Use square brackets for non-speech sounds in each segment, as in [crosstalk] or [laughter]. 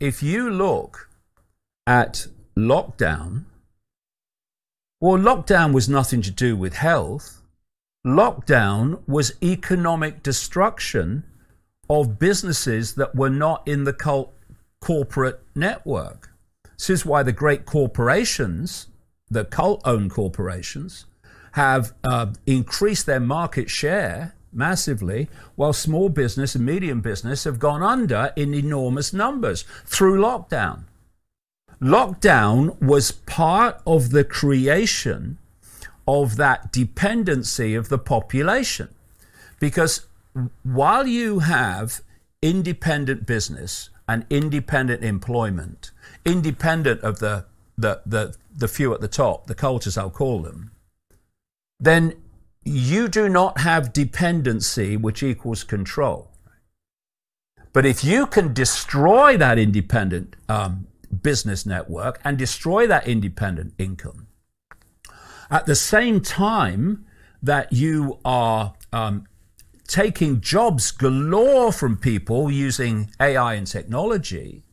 if you look at lockdown, well, lockdown was nothing to do with health. Lockdown was economic destruction of businesses that were not in the cult corporate network. This is why the great corporations, the cult owned corporations, have uh, increased their market share massively, while small business and medium business have gone under in enormous numbers through lockdown. Lockdown was part of the creation of that dependency of the population. Because while you have independent business and independent employment, independent of the, the, the, the few at the top, the cultures I'll call them, then you do not have dependency, which equals control. But if you can destroy that independent um, business network and destroy that independent income, at the same time that you are um, taking jobs galore from people using AI and technology,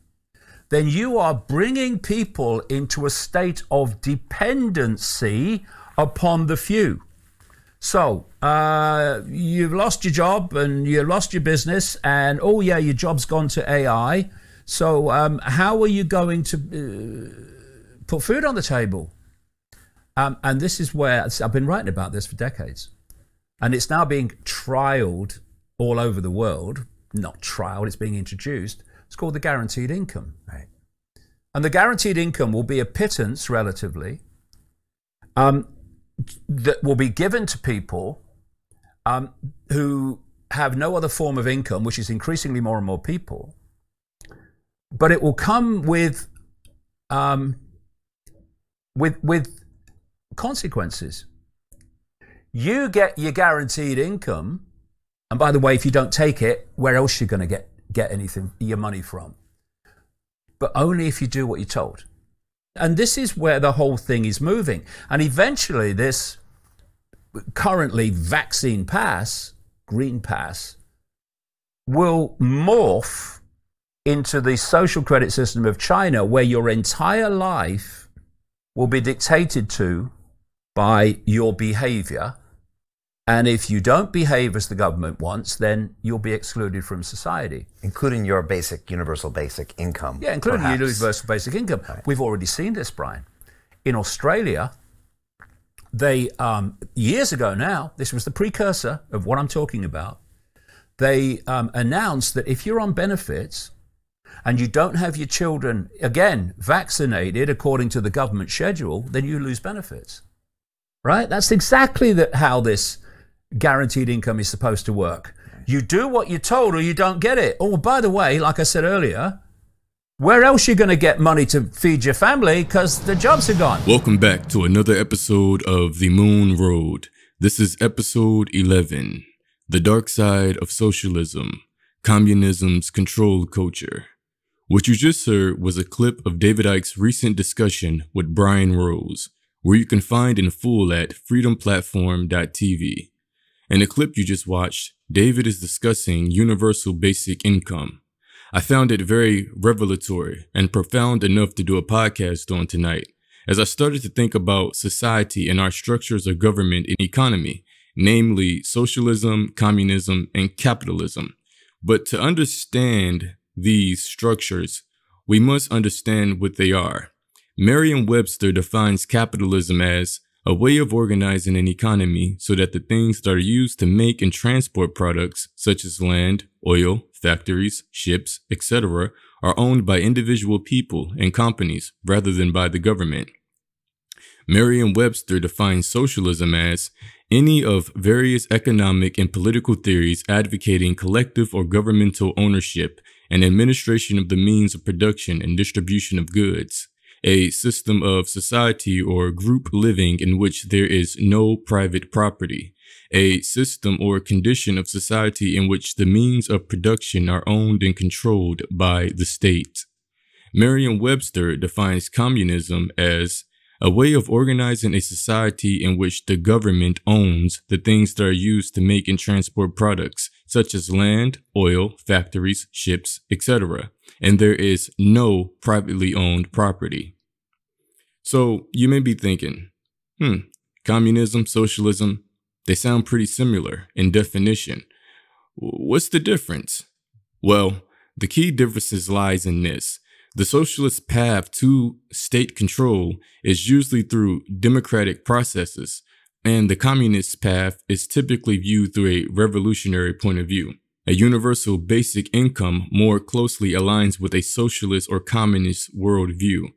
then you are bringing people into a state of dependency upon the few. So uh, you've lost your job and you lost your business, and oh yeah, your job's gone to AI. So um, how are you going to uh, put food on the table? Um, and this is where I've been writing about this for decades, and it's now being trialed all over the world. Not trialed; it's being introduced. It's called the guaranteed income. Right. And the guaranteed income will be a pittance relatively. Um, that will be given to people um, who have no other form of income, which is increasingly more and more people. But it will come with um, with with consequences. You get your guaranteed income, and by the way, if you don't take it, where else are you going to get get anything your money from? But only if you do what you're told. And this is where the whole thing is moving. And eventually, this currently vaccine pass, green pass, will morph into the social credit system of China, where your entire life will be dictated to by your behavior and if you don't behave as the government wants, then you'll be excluded from society. Including your basic, universal basic income. Yeah, including perhaps. your universal basic income. Right. We've already seen this, Brian. In Australia, they, um, years ago now, this was the precursor of what I'm talking about. They um, announced that if you're on benefits and you don't have your children, again, vaccinated according to the government schedule, then you lose benefits. Right? That's exactly the, how this guaranteed income is supposed to work. You do what you're told or you don't get it. Oh, by the way, like I said earlier, where else you going to get money to feed your family because the jobs are gone? Welcome back to another episode of The Moon Road. This is episode 11 The Dark Side of Socialism Communism's Control Culture. What you just heard was a clip of David Icke's recent discussion with Brian Rose, where you can find in full at freedomplatform.tv. In the clip you just watched, David is discussing universal basic income. I found it very revelatory and profound enough to do a podcast on tonight, as I started to think about society and our structures of government and economy, namely socialism, communism, and capitalism. But to understand these structures, we must understand what they are. Merriam Webster defines capitalism as a way of organizing an economy so that the things that are used to make and transport products, such as land, oil, factories, ships, etc., are owned by individual people and companies rather than by the government. Merriam Webster defines socialism as any of various economic and political theories advocating collective or governmental ownership and administration of the means of production and distribution of goods a system of society or group living in which there is no private property, a system or condition of society in which the means of production are owned and controlled by the state. Merriam Webster defines communism as a way of organizing a society in which the government owns the things that are used to make and transport products, such as land, oil, factories, ships, etc., and there is no privately owned property. So you may be thinking, hmm, communism, socialism, they sound pretty similar in definition. What's the difference? Well, the key difference lies in this. The socialist path to state control is usually through democratic processes, and the communist path is typically viewed through a revolutionary point of view. A universal basic income more closely aligns with a socialist or communist worldview.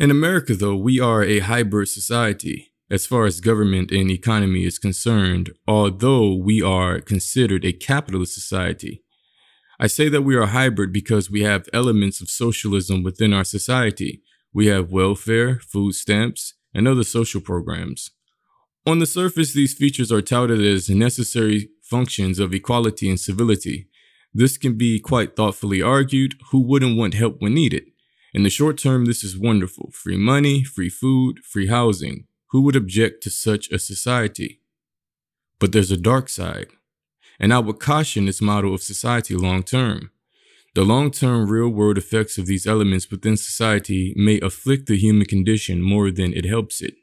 In America, though, we are a hybrid society as far as government and economy is concerned, although we are considered a capitalist society. I say that we are hybrid because we have elements of socialism within our society. We have welfare, food stamps, and other social programs. On the surface, these features are touted as necessary functions of equality and civility. This can be quite thoughtfully argued. Who wouldn't want help when needed? In the short term, this is wonderful. Free money, free food, free housing. Who would object to such a society? But there's a dark side and I would caution this model of society long term. The long term real world effects of these elements within society may afflict the human condition more than it helps it.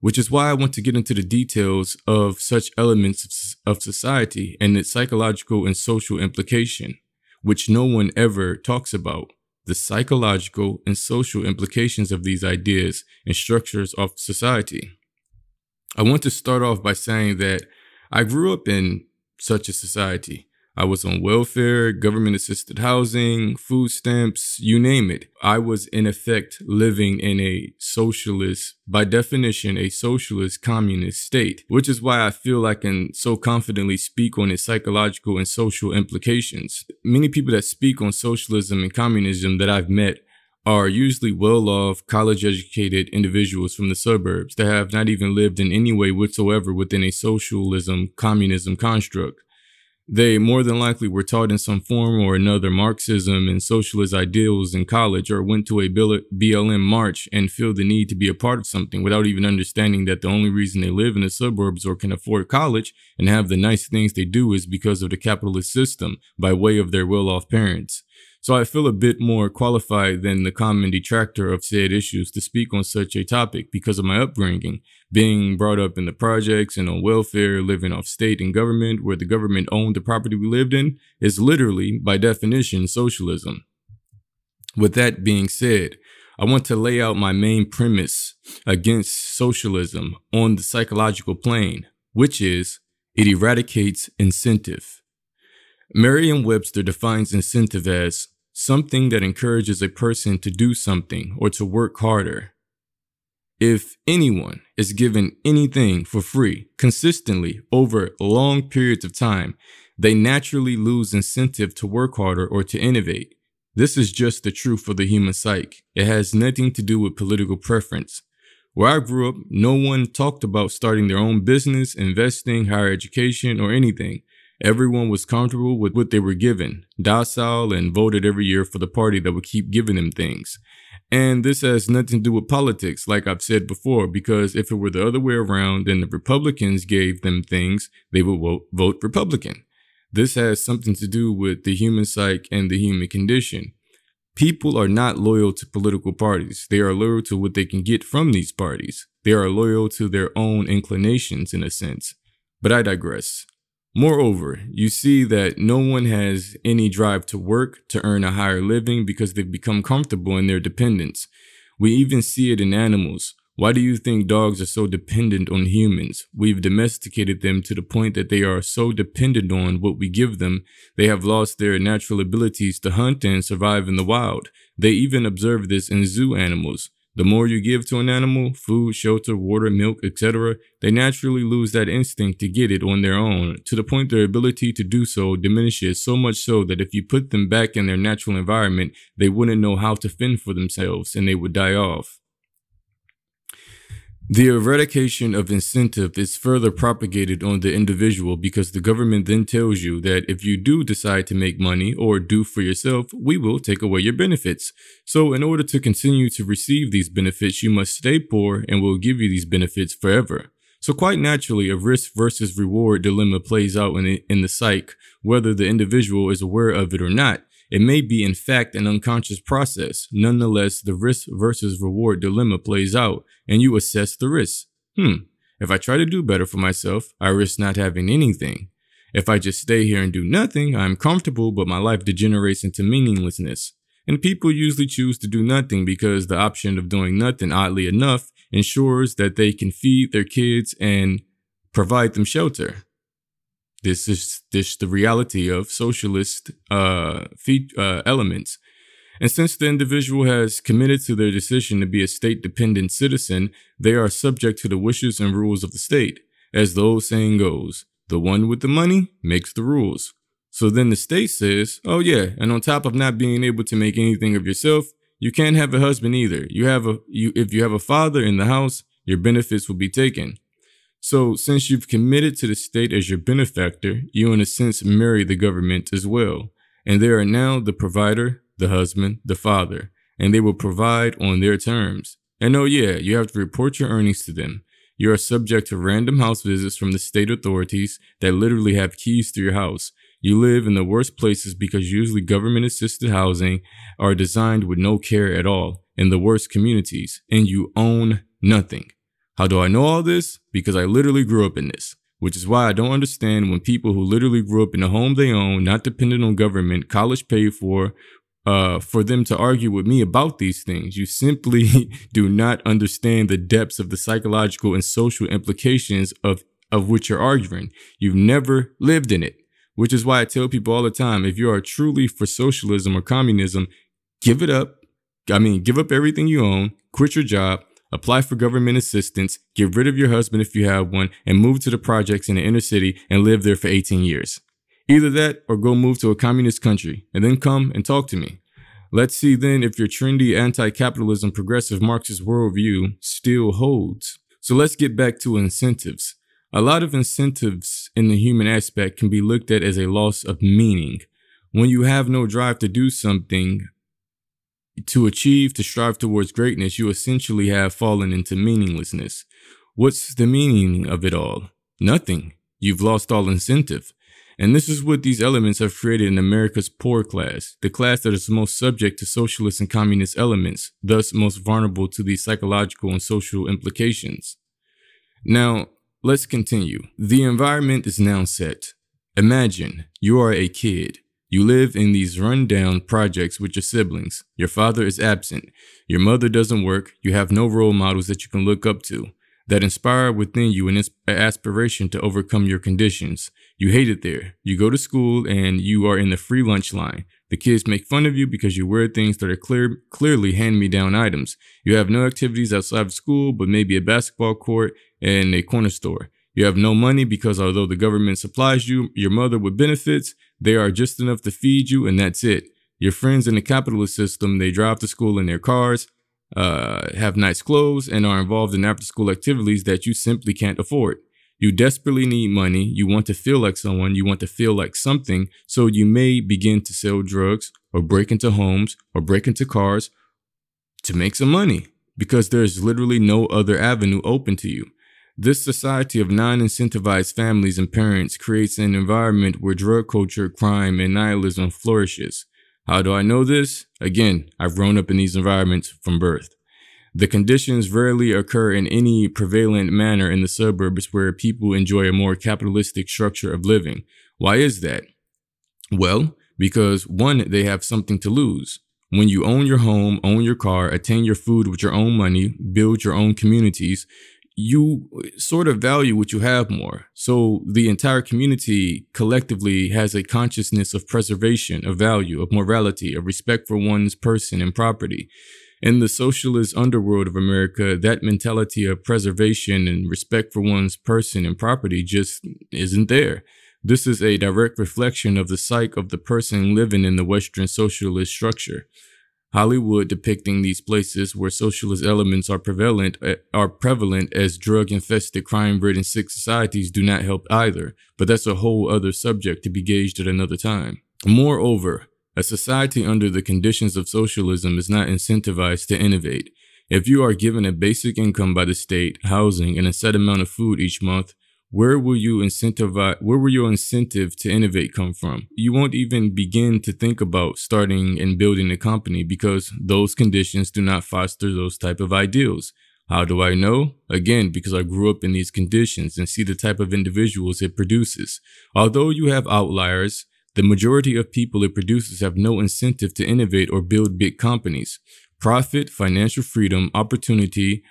Which is why I want to get into the details of such elements of society and its psychological and social implication, which no one ever talks about the psychological and social implications of these ideas and structures of society. I want to start off by saying that I grew up in such a society. I was on welfare, government assisted housing, food stamps, you name it. I was in effect living in a socialist, by definition, a socialist communist state, which is why I feel I can so confidently speak on its psychological and social implications. Many people that speak on socialism and communism that I've met are usually well off, college educated individuals from the suburbs that have not even lived in any way whatsoever within a socialism communism construct. They more than likely were taught in some form or another Marxism and socialist ideals in college or went to a BLM march and feel the need to be a part of something without even understanding that the only reason they live in the suburbs or can afford college and have the nice things they do is because of the capitalist system by way of their well off parents. So I feel a bit more qualified than the common detractor of said issues to speak on such a topic because of my upbringing, being brought up in the projects and on welfare, living off state and government where the government owned the property we lived in is literally, by definition, socialism. With that being said, I want to lay out my main premise against socialism on the psychological plane, which is it eradicates incentive. Merriam Webster defines incentive as something that encourages a person to do something or to work harder. If anyone is given anything for free consistently over long periods of time, they naturally lose incentive to work harder or to innovate. This is just the truth for the human psyche. It has nothing to do with political preference. Where I grew up, no one talked about starting their own business, investing, higher education, or anything. Everyone was comfortable with what they were given, docile, and voted every year for the party that would keep giving them things. And this has nothing to do with politics, like I've said before, because if it were the other way around and the Republicans gave them things, they would vote, vote Republican. This has something to do with the human psyche and the human condition. People are not loyal to political parties. They are loyal to what they can get from these parties. They are loyal to their own inclinations in a sense. But I digress. Moreover, you see that no one has any drive to work to earn a higher living because they've become comfortable in their dependence. We even see it in animals. Why do you think dogs are so dependent on humans? We've domesticated them to the point that they are so dependent on what we give them, they have lost their natural abilities to hunt and survive in the wild. They even observe this in zoo animals. The more you give to an animal, food, shelter, water, milk, etc., they naturally lose that instinct to get it on their own, to the point their ability to do so diminishes so much so that if you put them back in their natural environment, they wouldn't know how to fend for themselves and they would die off. The eradication of incentive is further propagated on the individual because the government then tells you that if you do decide to make money or do for yourself, we will take away your benefits. So in order to continue to receive these benefits, you must stay poor and we'll give you these benefits forever. So quite naturally, a risk versus reward dilemma plays out in the, in the psyche, whether the individual is aware of it or not. It may be, in fact, an unconscious process. Nonetheless, the risk versus reward dilemma plays out, and you assess the risk. Hmm, if I try to do better for myself, I risk not having anything. If I just stay here and do nothing, I'm comfortable, but my life degenerates into meaninglessness. And people usually choose to do nothing because the option of doing nothing, oddly enough, ensures that they can feed their kids and provide them shelter. This is this the reality of socialist uh, uh, elements. And since the individual has committed to their decision to be a state dependent citizen, they are subject to the wishes and rules of the state. As the old saying goes, the one with the money makes the rules. So then the state says, oh yeah, and on top of not being able to make anything of yourself, you can't have a husband either. You have a you if you have a father in the house, your benefits will be taken. So, since you've committed to the state as your benefactor, you in a sense marry the government as well. And they are now the provider, the husband, the father, and they will provide on their terms. And oh yeah, you have to report your earnings to them. You are subject to random house visits from the state authorities that literally have keys to your house. You live in the worst places because usually government assisted housing are designed with no care at all in the worst communities, and you own nothing. How do I know all this? Because I literally grew up in this, which is why I don't understand when people who literally grew up in a home they own, not dependent on government, college paid for, uh, for them to argue with me about these things. You simply [laughs] do not understand the depths of the psychological and social implications of, of which you're arguing. You've never lived in it, which is why I tell people all the time, if you are truly for socialism or communism, give it up. I mean, give up everything you own, quit your job, apply for government assistance, get rid of your husband if you have one, and move to the projects in the inner city and live there for 18 years. Either that or go move to a communist country and then come and talk to me. Let's see then if your trendy anti capitalism progressive Marxist worldview still holds. So let's get back to incentives. A lot of incentives in the human aspect can be looked at as a loss of meaning. When you have no drive to do something, to achieve, to strive towards greatness, you essentially have fallen into meaninglessness. What's the meaning of it all? Nothing. You've lost all incentive. And this is what these elements have created in America's poor class, the class that is most subject to socialist and communist elements, thus most vulnerable to these psychological and social implications. Now, let's continue. The environment is now set. Imagine you are a kid. You live in these rundown projects with your siblings. Your father is absent. Your mother doesn't work. You have no role models that you can look up to that inspire within you an aspiration to overcome your conditions. You hate it there. You go to school and you are in the free lunch line. The kids make fun of you because you wear things that are clear, clearly hand-me-down items. You have no activities outside of school, but maybe a basketball court and a corner store. You have no money because although the government supplies you, your mother with benefits, they are just enough to feed you and that's it. Your friends in the capitalist system, they drive to school in their cars, uh, have nice clothes, and are involved in after school activities that you simply can't afford. You desperately need money. You want to feel like someone. You want to feel like something. So you may begin to sell drugs or break into homes or break into cars to make some money because there's literally no other avenue open to you. This society of non-incentivized families and parents creates an environment where drug culture, crime, and nihilism flourishes. How do I know this? Again, I've grown up in these environments from birth. The conditions rarely occur in any prevalent manner in the suburbs where people enjoy a more capitalistic structure of living. Why is that? Well, because one, they have something to lose. When you own your home, own your car, attain your food with your own money, build your own communities, you sort of value what you have more. So the entire community collectively has a consciousness of preservation, of value, of morality, of respect for one's person and property. In the socialist underworld of America, that mentality of preservation and respect for one's person and property just isn't there. This is a direct reflection of the psyche of the person living in the Western socialist structure. Hollywood depicting these places where socialist elements are prevalent eh, are prevalent as drug-infested, crime-ridden sick societies do not help either, but that's a whole other subject to be gauged at another time. Moreover, a society under the conditions of socialism is not incentivized to innovate. If you are given a basic income by the state, housing, and a set amount of food each month, where will you incentivize where will your incentive to innovate come from? You won't even begin to think about starting and building a company because those conditions do not foster those type of ideals. How do i know? Again because i grew up in these conditions and see the type of individuals it produces. Although you have outliers the majority of people it produces have no incentive to innovate or build big companies. Profit financial freedom opportunity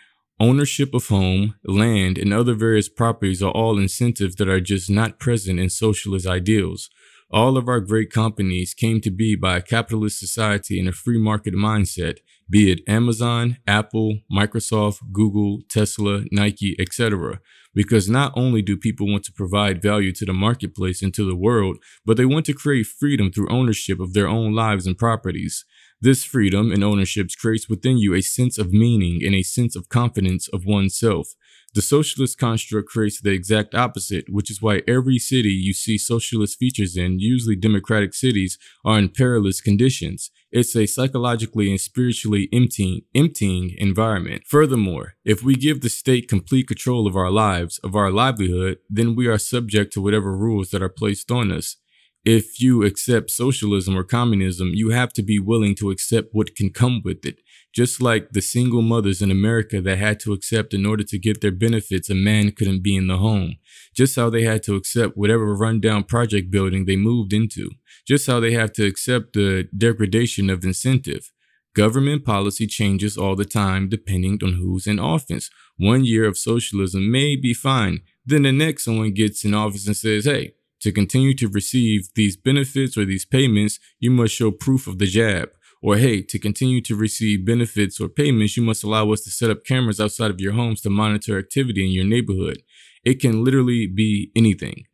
Ownership of home, land, and other various properties are all incentives that are just not present in socialist ideals. All of our great companies came to be by a capitalist society and a free market mindset, be it Amazon, Apple, Microsoft, Google, Tesla, Nike, etc. Because not only do people want to provide value to the marketplace and to the world, but they want to create freedom through ownership of their own lives and properties. This freedom and ownership creates within you a sense of meaning and a sense of confidence of oneself. The socialist construct creates the exact opposite, which is why every city you see socialist features in, usually democratic cities, are in perilous conditions. It's a psychologically and spiritually emptying, emptying environment. Furthermore, if we give the state complete control of our lives, of our livelihood, then we are subject to whatever rules that are placed on us if you accept socialism or communism, you have to be willing to accept what can come with it. Just like the single mothers in America that had to accept in order to get their benefits, a man couldn't be in the home. Just how they had to accept whatever rundown project building they moved into. Just how they have to accept the degradation of incentive. Government policy changes all the time depending on who's in office. One year of socialism may be fine. Then the next someone gets in office and says, hey, to continue to receive these benefits or these payments, you must show proof of the jab. Or hey, to continue to receive benefits or payments, you must allow us to set up cameras outside of your homes to monitor activity in your neighborhood. It can literally be anything.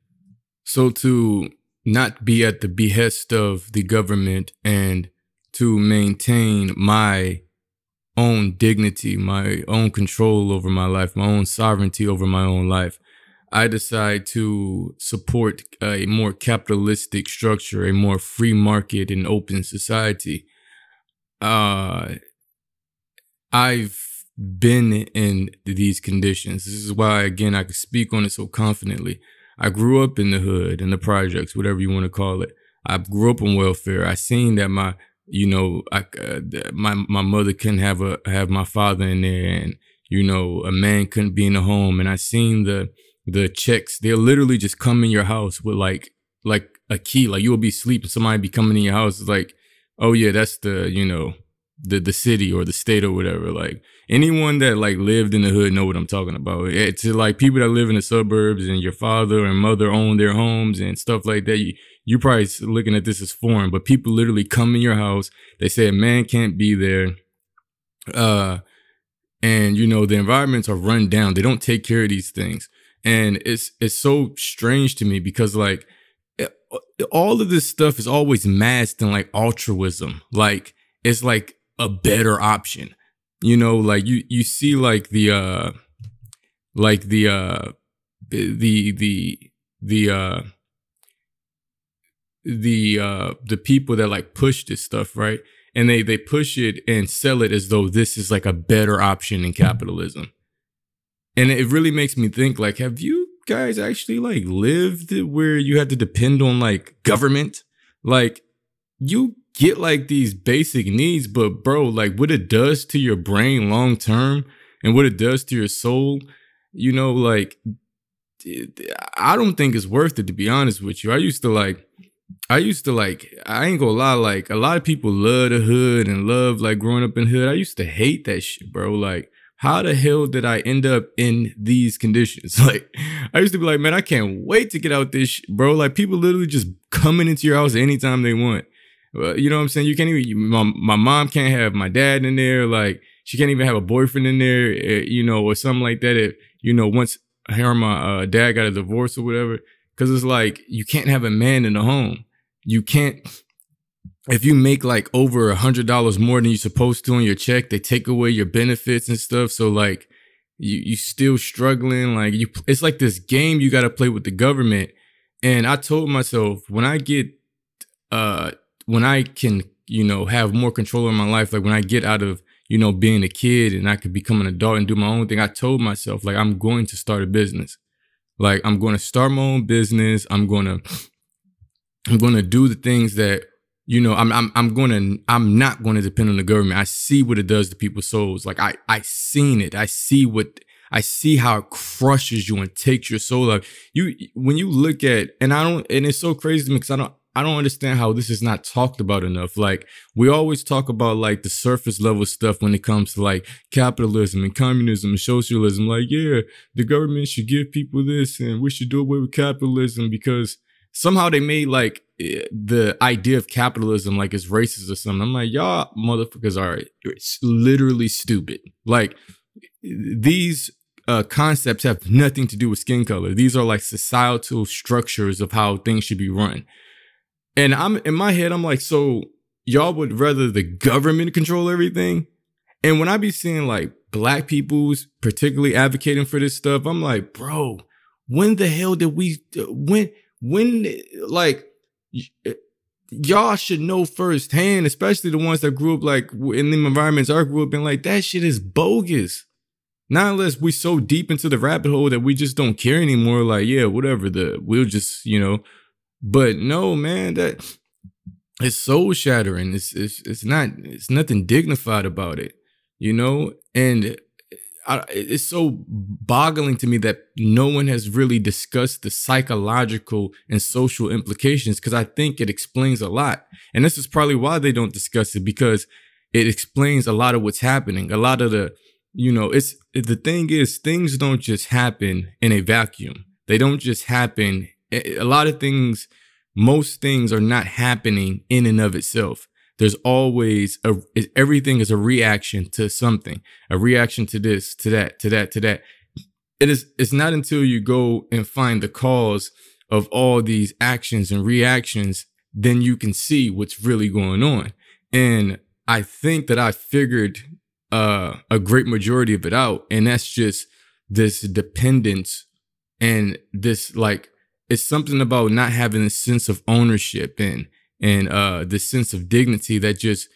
So to not be at the behest of the government and to maintain my own dignity, my own control over my life, my own sovereignty over my own life. I decide to support a more capitalistic structure, a more free market and open society. Uh, I've been in these conditions. This is why, again, I can speak on it so confidently. I grew up in the hood, in the projects, whatever you want to call it. I grew up on welfare. I seen that my, you know, I, uh, my my mother couldn't have a have my father in there, and you know, a man couldn't be in the home. And I seen the the checks, they'll literally just come in your house with like like a key. Like you'll be sleeping, somebody be coming in your house. It's like, oh yeah, that's the, you know, the the city or the state or whatever. Like anyone that like lived in the hood know what I'm talking about. It's like people that live in the suburbs and your father and mother own their homes and stuff like that. You, you're probably looking at this as foreign, but people literally come in your house. They say a man can't be there. Uh, and you know the environments are run down. They don't take care of these things and it's it's so strange to me because like it, all of this stuff is always masked in like altruism. Like it's like a better option. You know like you you see like the uh like the uh the the the uh the uh the people that like push this stuff right? And they they push it and sell it as though this is like a better option in capitalism and it really makes me think like have you guys actually like lived where you had to depend on like government? Like you get like these basic needs but bro like what it does to your brain long term and what it does to your soul you know like i don't think it's worth it to be honest with you. I used to like i used to like i ain't gonna lie like a lot of people love the hood and love like growing up in hood. I used to hate that shit bro like how the hell did I end up in these conditions? [laughs] Like, I used to be like, man, I can't wait to get out this, bro. Like, people literally just coming into your house anytime they want. you know what I'm saying? You can't even, my, my mom can't have my dad in there. Like, she can't even have a boyfriend in there, eh, you know, or something like that. If, you know, once her and my uh, dad got a divorce or whatever, cause it's like, you can't have a man in the home. You can't, if you make like over a hundred dollars more than you're supposed to on your check, they take away your benefits and stuff. So like you you still struggling. Like you, it's like this game you got to play with the government. And I told myself when I get, uh, when I can, you know, have more control in my life, like when I get out of, you know, being a kid and I could become an adult and do my own thing, I told myself, like, I'm going to start a business. Like, I'm going to start my own business. I'm going to, I'm going to do the things that, you know, I'm, I'm, I'm going to, I'm not going to depend on the government. I see what it does to people's souls. Like, I, I seen it. I see what, I see how it crushes you and takes your soul out. You, when you look at, and I don't, and it's so crazy to me because I don't, I don't understand how this is not talked about enough. Like we always talk about like the surface level stuff when it comes to like capitalism and communism and socialism. Like, yeah, the government should give people this and we should do away with capitalism because somehow they made like eh, the idea of capitalism like it's racist or something. I'm like, y'all motherfuckers are literally stupid. Like these uh, concepts have nothing to do with skin color. These are like societal structures of how things should be run. And I'm in my head, I'm like, so y'all would rather the government control everything? And when I be seeing like black people's particularly advocating for this stuff, I'm like, bro, when the hell did we when when like eh, y'all should know firsthand, especially the ones that grew up like in the environments I grew up in, like that shit is bogus. Not unless we so deep into the rabbit hole that we just don't care anymore. Like, yeah, whatever. The we'll just, you know, but no, man, that it's soul shattering. It's it's it's not it's nothing dignified about it, you know. And I, it's so boggling to me that no one has really discussed the psychological and social implications because I think it explains a lot. And this is probably why they don't discuss it because it explains a lot of what's happening. A lot of the, you know, it's the thing is things don't just happen in a vacuum. They don't just happen a lot of things, most things are not happening in and of itself. There's always a, everything is a reaction to something, a reaction to this, to that, to that, to that. It is, it's not until you go and find the cause of all these actions and reactions, then you can see what's really going on. And I think that I figured uh, a great majority of it out. And that's just this dependence and this like it's something about not having a sense of ownership and and uh the sense of dignity that just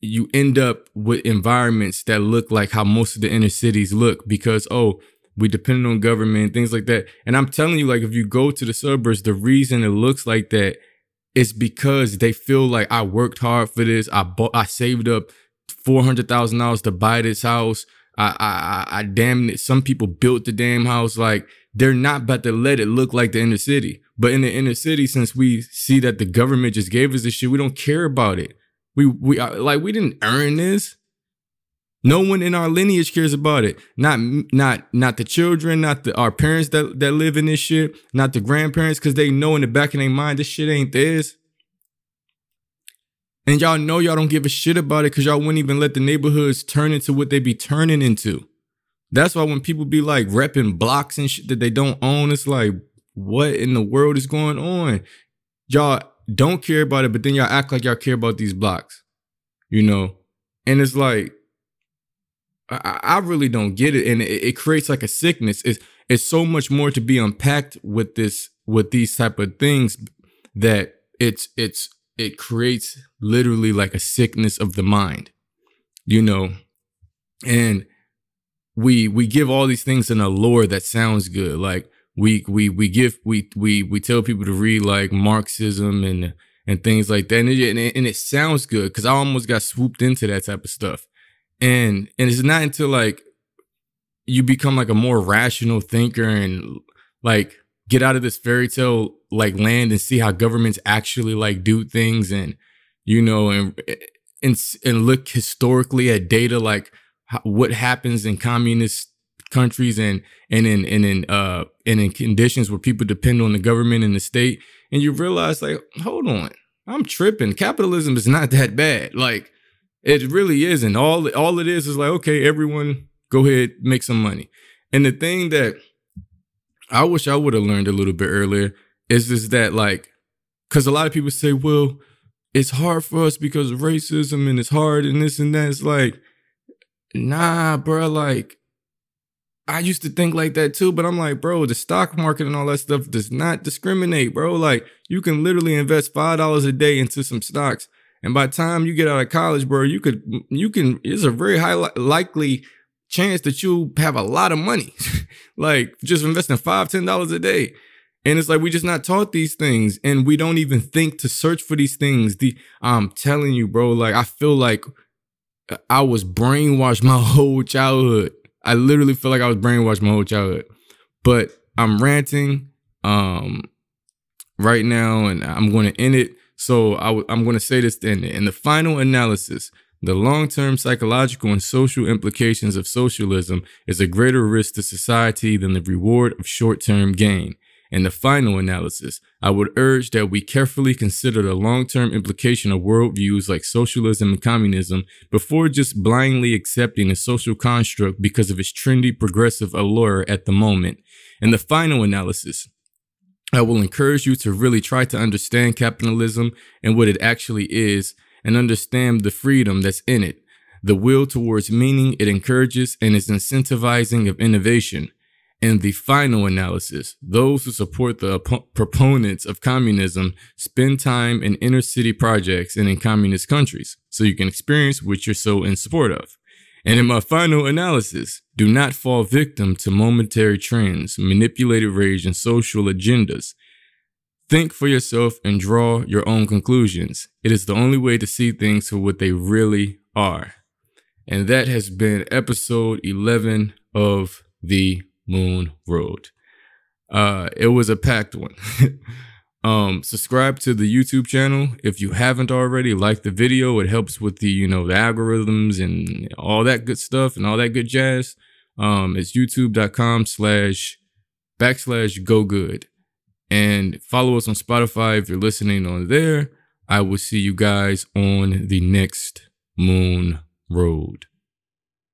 you end up with environments that look like how most of the inner cities look because oh we depend on government things like that. And i'm telling you like if you go to the suburbs the reason it looks like that is because they feel like i worked hard for this. I bought i saved up $400000 to buy this house I, I, I, damn it. Some people built the damn house. Like they're not about to let it look like the inner city. But in the inner city, since we see that the government just gave us this shit, we don't care about it. We we uh, like we didn't earn this. No one in our lineage cares about it. Not not not the children, not the our parents that that live in this shit, not the grandparents, because they know in the back of their mind this shit ain't theirs. And y'all know y'all don't give a shit about it because y'all wouldn't even let the neighborhoods turn into what they be turning into. That's why when people be like repping blocks and shit that they don't own, it's like, what in the world is going on? Y'all don't care about it, but then y'all act like y'all care about these blocks, you know? And it's like, I, I really don't get it. And it, it creates like a sickness. It's, it's so much more to be unpacked with this, with these type of things that it's, it's, it creates literally like a sickness of the mind, you know? And we we give all these things in a lore that sounds good. Like we we we give we we we tell people to read like Marxism and and things like that, and it, and it, and it sounds good because I almost got swooped into that type of stuff. And and it's not until like you become like a more rational thinker and like get out of this fairy tale like land and see how governments actually like do things and you know and and and look historically at data like what happens in communist countries and and in and in uh and in conditions where people depend on the government and the state. And you realize like hold on i'm tripping. Capitalism is not that bad. Like it really isn't. All all it is is like okay everyone go ahead make some money. And the thing that i wish i would have learned a little bit earlier is just that like because a lot of people say well it's hard for us because of racism and it's hard and this and that it's like nah, bro, like I used to think like that too, but I'm like, bro, the stock market and all that stuff does not discriminate, bro. Like you can literally invest five dollars a day into some stocks And by the time you get out of college, bro, you could you can it's a very high li- likely chance that you have a lot of money. [laughs] like just investing five, ten dollars a day. And it's like we just not taught these things and we don't even think to search for these things. The I'm telling you, bro, like I feel like I was brainwashed my [laughs] whole childhood. I literally feel like I was brainwashed my whole childhood. But I'm ranting um right now and I'm going to end it. So i w- I'm going to say this then. In the final analysis, the long term psychological and social implications of socialism is a greater risk to society than the reward of short term gain. In the final analysis, I would urge that we carefully consider the long term implication of worldviews like socialism and communism before just blindly accepting a social construct because of its trendy progressive allure at the moment. In the final analysis, I will encourage you to really try to understand capitalism and what it actually is and understand the freedom that's in it, the will towards meaning it encourages and is incentivizing of innovation. In the final analysis, those who support the proponents of communism spend time in inner city projects and in communist countries, so you can experience what you're so in support of. And in my final analysis, do not fall victim to momentary trends, manipulated rage, and social agendas. Think for yourself and draw your own conclusions. It is the only way to see things for what they really are. And that has been episode 11 of the Moon Road. Uh, it was a packed one. [laughs] um, subscribe to the YouTube channel if you haven't already. Like the video; it helps with the you know the algorithms and all that good stuff and all that good jazz. Um, it's YouTube.com/slash backslash Go Good, and follow us on Spotify if you're listening on there. I will see you guys on the next Moon Road.